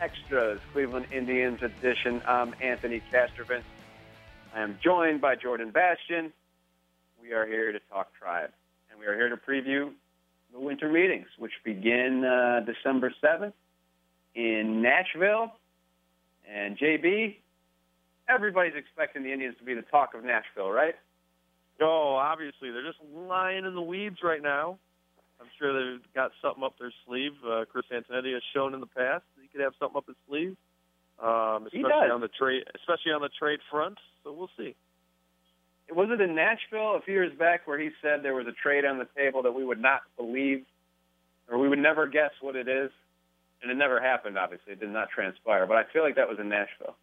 Extras, Cleveland Indians edition. I'm Anthony Castrovince. I am joined by Jordan Bastian. We are here to talk tribe, and we are here to preview the winter meetings, which begin uh, December 7th in Nashville. And JB, everybody's expecting the Indians to be the talk of Nashville, right? Oh, obviously they're just lying in the weeds right now. I'm sure they've got something up their sleeve. Uh, Chris Antonetti has shown in the past could have something up his sleeve, um, especially on the trade, especially on the trade front. So we'll see. Was it in Nashville a few years back where he said there was a trade on the table that we would not believe, or we would never guess what it is, and it never happened. Obviously, it did not transpire. But I feel like that was in Nashville.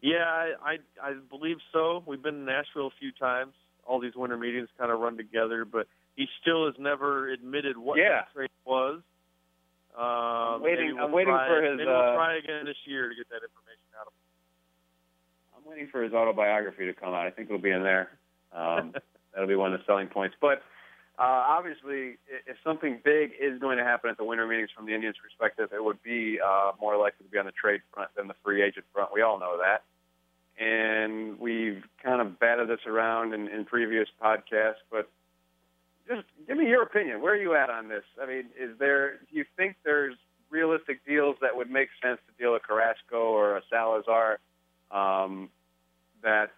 Yeah, I I, I believe so. We've been in Nashville a few times. All these winter meetings kind of run together, but he still has never admitted what yeah. the trade was. Um, I'm waiting. we'll I'm waiting try, for his. Maybe uh, we'll try again this year to get that information out of him. I'm waiting for his autobiography to come out. I think it'll be in there. Um, that'll be one of the selling points. But uh, obviously, if something big is going to happen at the winter meetings from the Indians' perspective, it would be uh, more likely to be on the trade front than the free agent front. We all know that. And we've kind of batted this around in, in previous podcasts, but just give me your opinion. Where are you at on this? I mean, is there? Do you think there's realistic deals that would make sense to deal a Carrasco or a Salazar? Um, that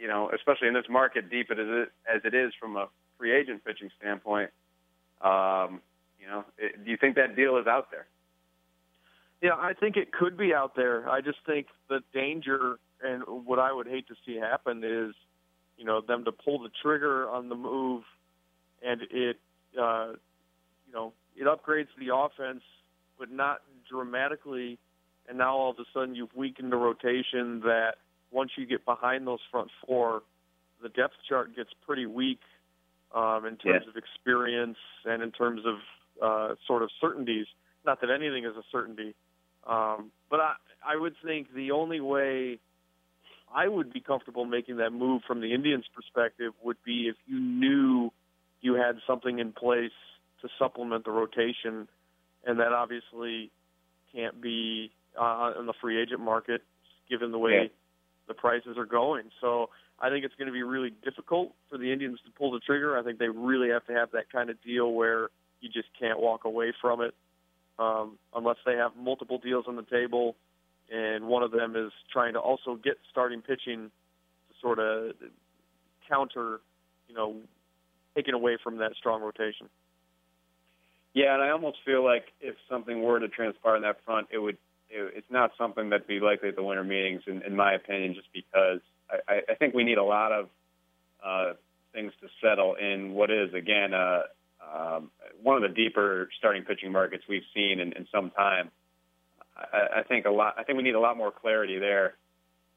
you know, especially in this market, deep as it as it is from a free agent pitching standpoint. Um, you know, it, do you think that deal is out there? Yeah, I think it could be out there. I just think the danger and what I would hate to see happen is, you know, them to pull the trigger on the move, and it, uh, you know, it upgrades the offense, but not dramatically. And now all of a sudden you've weakened the rotation. That once you get behind those front four, the depth chart gets pretty weak um, in terms Yeah. of experience and in terms of uh, sort of certainties. Not that anything is a certainty, um, but I, I would think the only way I would be comfortable making that move from the Indians' perspective would be if you knew you had something in place to supplement the rotation, and that obviously can't be uh, in the free agent market given the way Yeah. the prices are going. So I think it's going to be really difficult for the Indians to pull the trigger. I think they really have to have that kind of deal where you just can't walk away from it um, unless they have multiple deals on the table, and one of them is trying to also get starting pitching to sort of counter, you know, taking away from that strong rotation. Yeah, and I almost feel like if something were to transpire in that front, it would. It, it's not something that'd be likely at the winter meetings, in, in my opinion, just because I, I, I think we need a lot of uh, things to settle in what is again uh, um, one of the deeper starting pitching markets we've seen in, in some time. I, I think a lot. I think we need a lot more clarity there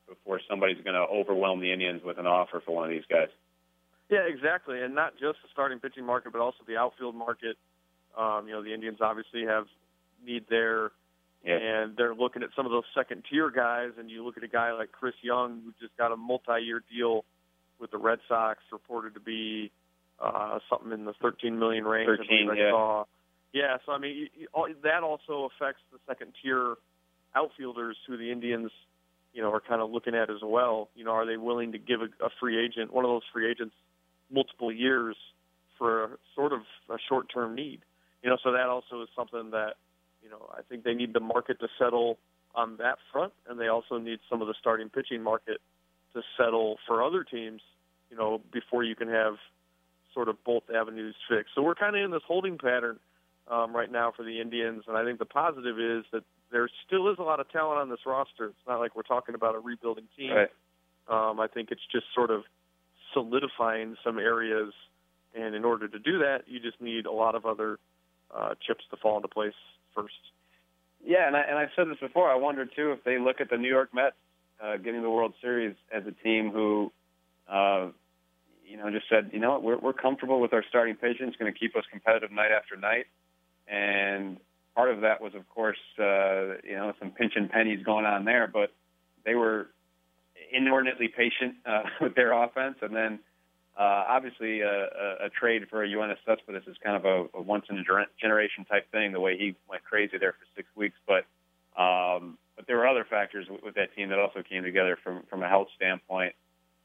before somebody's going to overwhelm the Indians with an offer for one of these guys. Yeah, exactly, and not just the starting pitching market, but also the outfield market. Um, you know, the Indians obviously have need there, Yeah. and they're looking at some of those second tier guys. And you look at a guy like Chris Young, who just got a multi year deal with the Red Sox, reported to be uh, something in the 13 million range. 13, I yeah. saw. Yeah, so I mean, you- you- all- that also affects the second tier outfielders who the Indians, you know, are kind of looking at as well. You know, are they willing to give a, a free agent, one of those free agents, multiple years for a, sort of a short-term need? You know, so that also is something that, you know, I think they need the market to settle on that front, and they also need some of the starting pitching market to settle for other teams, you know, before you can have sort of both avenues fixed. So we're kind of in this holding pattern um, right now for the Indians, and I think the positive is that there still is a lot of talent on this roster. It's not like we're talking about a rebuilding team. Right. Um, I think it's just sort of solidifying some areas, and in order to do that, you just need a lot of other uh, chips to fall into place first. Yeah, and I and I've said this before. I wonder too if they look at the New York Mets uh, getting the World Series as a team who, uh, you know, just said, you know what, we're we're comfortable with our starting pitching. It's going to keep us competitive night after night, and part of that was, of course, uh, you know, some pinch and pennies going on there, but they were inordinately patient uh, with their offense, and then uh, obviously a, a, a trade for a Yoenis Cespedes is kind of a, a once in a generation type thing. The way he went crazy there for six weeks, but um, but there were other factors with, with that team that also came together from from a health standpoint,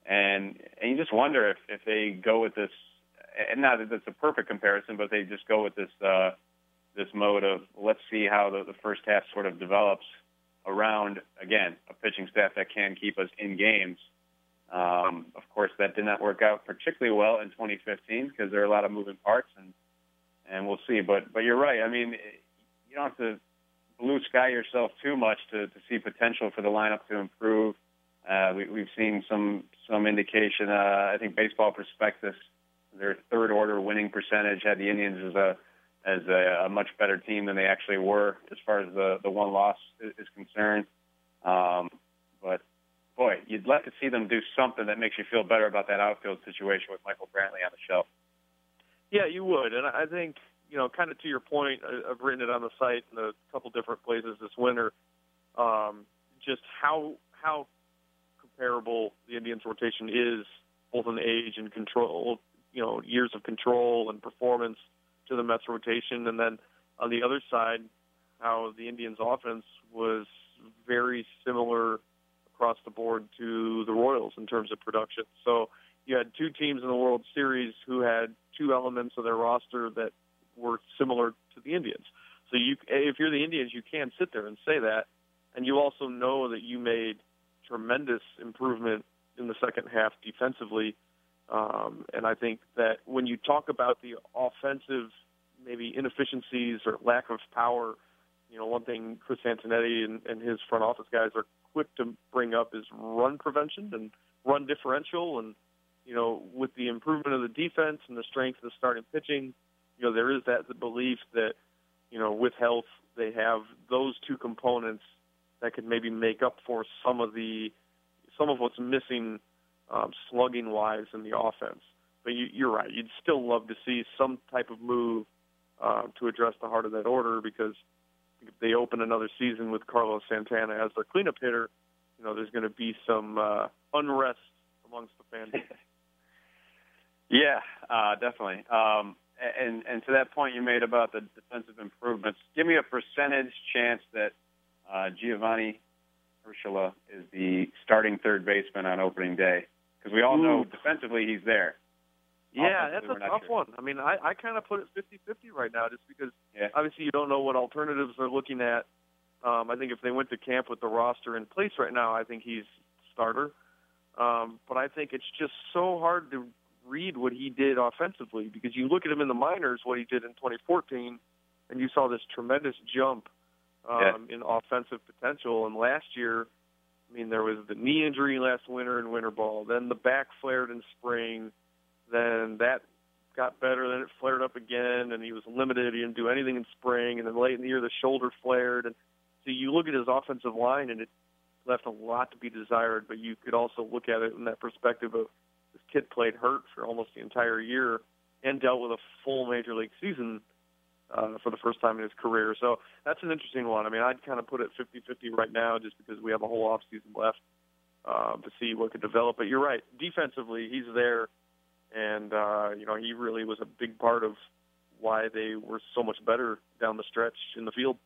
and and you just wonder if if they go with this, and not that it's a perfect comparison, but they just go with this uh, this mode of let's see how the, the first half sort of develops around again a pitching staff that can keep us in games um, of course, that did not work out particularly well in 2015 because there are a lot of moving parts, and and we'll see. But but you're right. I mean, you don't have to blue sky yourself too much to, to see potential for the lineup to improve. Uh, we, we've seen some some indication. Uh, I think Baseball Prospectus, their third order winning percentage had the Indians as a as a, a much better team than they actually were as far as the the won loss is, concerned. Um, but boy, you'd love to see them do something that makes you feel better about that outfield situation with Michael Brantley on the shelf. Yeah, you would, and I think you know, kind of to your point, I've written it on the site in a couple different places this winter. Um, just how how comparable the Indians' rotation is, both in age and control, you know, years of control and performance to the Mets rotation, and then on the other side, how the Indians' offense was very similar across the board to the Royals in terms of production. So you had two teams in the World Series who had two elements of their roster that were similar to the Indians. So you, if you're the Indians, you can sit there and say that, and you also know that you made tremendous improvement in the second half defensively. Um, and I think that when you talk about the offensive maybe inefficiencies or lack of power, you know, one thing Chris Antonetti and, and his front office guys are quick to bring up is run prevention and run differential. And, you know, with the improvement of the defense and the strength of the starting pitching, you know, there is that belief that, you know, with health, they have those two components that could maybe make up for some of the some of what's missing um, slugging wise in the offense. But you, you're right; you'd still love to see some type of move uh, to address the heart of that order because if they open another season with Carlos Santana as their cleanup hitter, you know, there's going to be some uh, unrest amongst the fans. yeah, uh, definitely. Um, and and to that point you made about the defensive improvements, give me a percentage chance that uh, Giovanny Urshela is the starting third baseman on opening day because we all Ooh. know defensively he's there. Yeah, that's a tough sure. one. I mean, I, I kind of put it 50-50 right now, just because yeah. obviously you don't know what alternatives they're looking at. Um, I think if they went to camp with the roster in place right now, I think he's starter. Um, but I think it's just so hard to read what he did offensively because you look at him in the minors, what he did in 2014, and you saw this tremendous jump um, yeah. in offensive potential. And last year, I mean, there was the knee injury last winter in winter ball, then the back flared in spring then that got better. Then it flared up again, and he was limited. He didn't do anything in spring, and then late in the year the shoulder flared. And so you look at his offensive line, and it left a lot to be desired. But you could also look at it in that perspective of this kid played hurt for almost the entire year and dealt with a full major league season uh, for the first time in his career. So that's an interesting one. I mean, I'd kind of put it 50-50 right now, just because we have a whole off season left uh, to see what could develop. But you're right. Defensively, he's there and uh, you know he really was a big part of why they were so much better down the stretch in the field.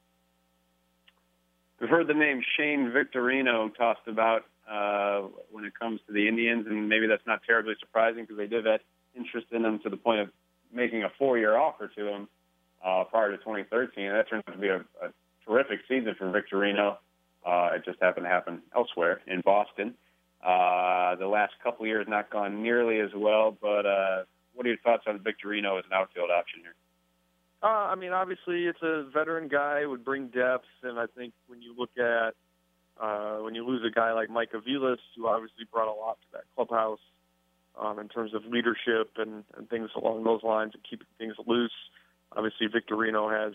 We've heard the name Shane Victorino tossed about uh, when it comes to the Indians, and maybe that's not terribly surprising because they did have interest in him to the point of making a four-year offer to him uh, prior to 2013. That turned out to be a, a terrific season for Victorino. Uh, it just happened to happen elsewhere in Boston. Uh, the last couple of years not gone nearly as well, but uh, what are your thoughts on Victorino as an outfield option here? Uh, I mean, obviously, it's a veteran guy would bring depth, and I think when you look at uh, when you lose a guy like Mike Aviles, who obviously brought a lot to that clubhouse um, in terms of leadership and, and things along those lines and keeping things loose. Obviously, Victorino has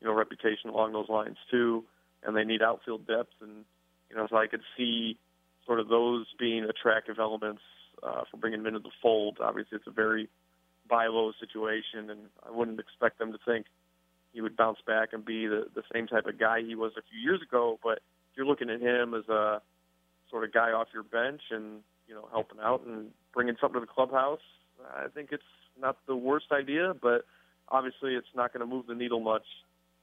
you know, reputation along those lines too, and they need outfield depth, and you know, so I could see sort of those being attractive elements uh, for bringing him into the fold. Obviously, it's a very buy low situation, and I wouldn't expect them to think he would bounce back and be the the same type of guy he was a few years ago. But if you're looking at him as a sort of guy off your bench and you know helping out and bringing something to the clubhouse. I think it's not the worst idea, but obviously it's not going to move the needle much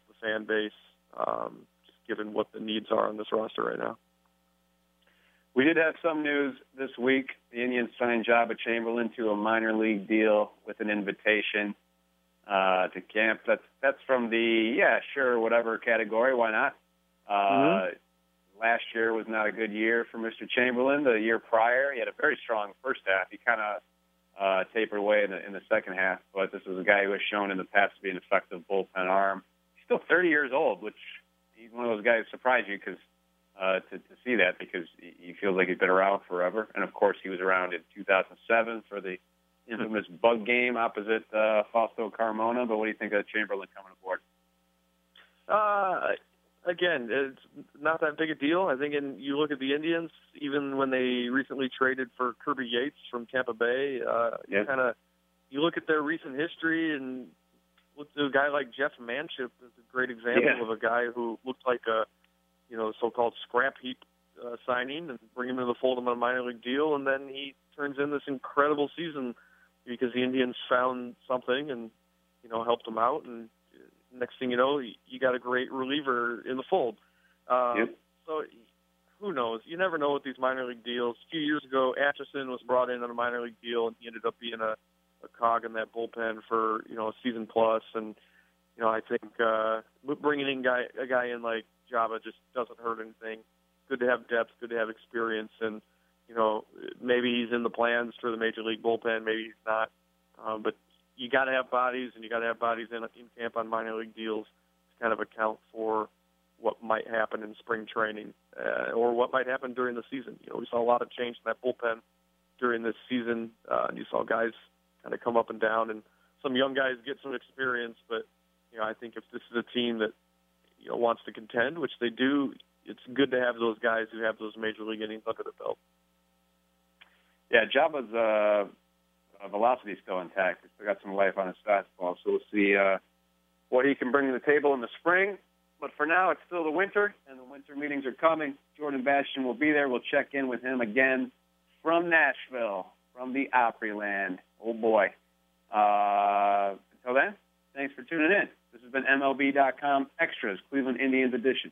the fan base, um, just given what the needs are on this roster right now. We did have some news this week. The Indians signed Joba Chamberlain to a minor league deal with an invitation uh, to camp. That's that's from the yeah sure whatever category. Why not? Uh, mm-hmm. Last year was not a good year for Mr. Chamberlain. The year prior, he had a very strong first half. He kind of uh, tapered away in the, in the second half, but this is a guy who has shown in the past to be an effective bullpen arm. He's still 30 years old, which he's one of those guys surprise you because uh, to, to see that because he feels like he's been around forever. And of course, he was around in 2007 for the infamous bug game opposite uh, Fausto Carmona. But what do you think of Chamberlain coming aboard? Uh, again, it's not that big a deal. I think, in you look at the Indians, even when they recently traded for Kirby Yates from Tampa Bay, uh, yeah. kind of you look at their recent history and look at a guy like Jeff Manship is a great example yeah. of a guy who looked like a you know, so-called scrap heap uh, signing and bring him into the fold on a minor league deal, and then he turns in this incredible season because the Indians found something and you know helped him out, and next thing you know, you got a great reliever in the fold. Uh, yep. So who knows? You never know with these minor league deals. A few years ago, Atchison was brought in on a minor league deal, and he ended up being a, a cog in that bullpen for you know a season plus. And you know, I think uh, bringing in guy a guy in like Joba just doesn't hurt anything. Good to have depth, good to have experience, and you know maybe he's in the plans for the major league bullpen, maybe he's not. Um, but you got to have bodies, and you got to have bodies in, in camp on minor league deals to kind of account for what might happen in spring training uh, or what might happen during the season. You know, we saw a lot of change in that bullpen during this season. Uh, and you saw guys kind of come up and down, and some young guys get some experience. But you know, I think if this is a team that you know wants to contend, which they do, it's good to have those guys who have those major league innings under their belt. Yeah, Joba's uh, velocity is still intact. He's still got some life on his fastball, so we'll see uh, what he can bring to the table in the spring. But for now, it's still the winter, and the winter meetings are coming. Jordan Bastian will be there. We'll check in with him again from Nashville, from the Opryland. Oh boy! Uh, until then, thanks for tuning in. This has been MLB.com Extras, Cleveland Indians edition.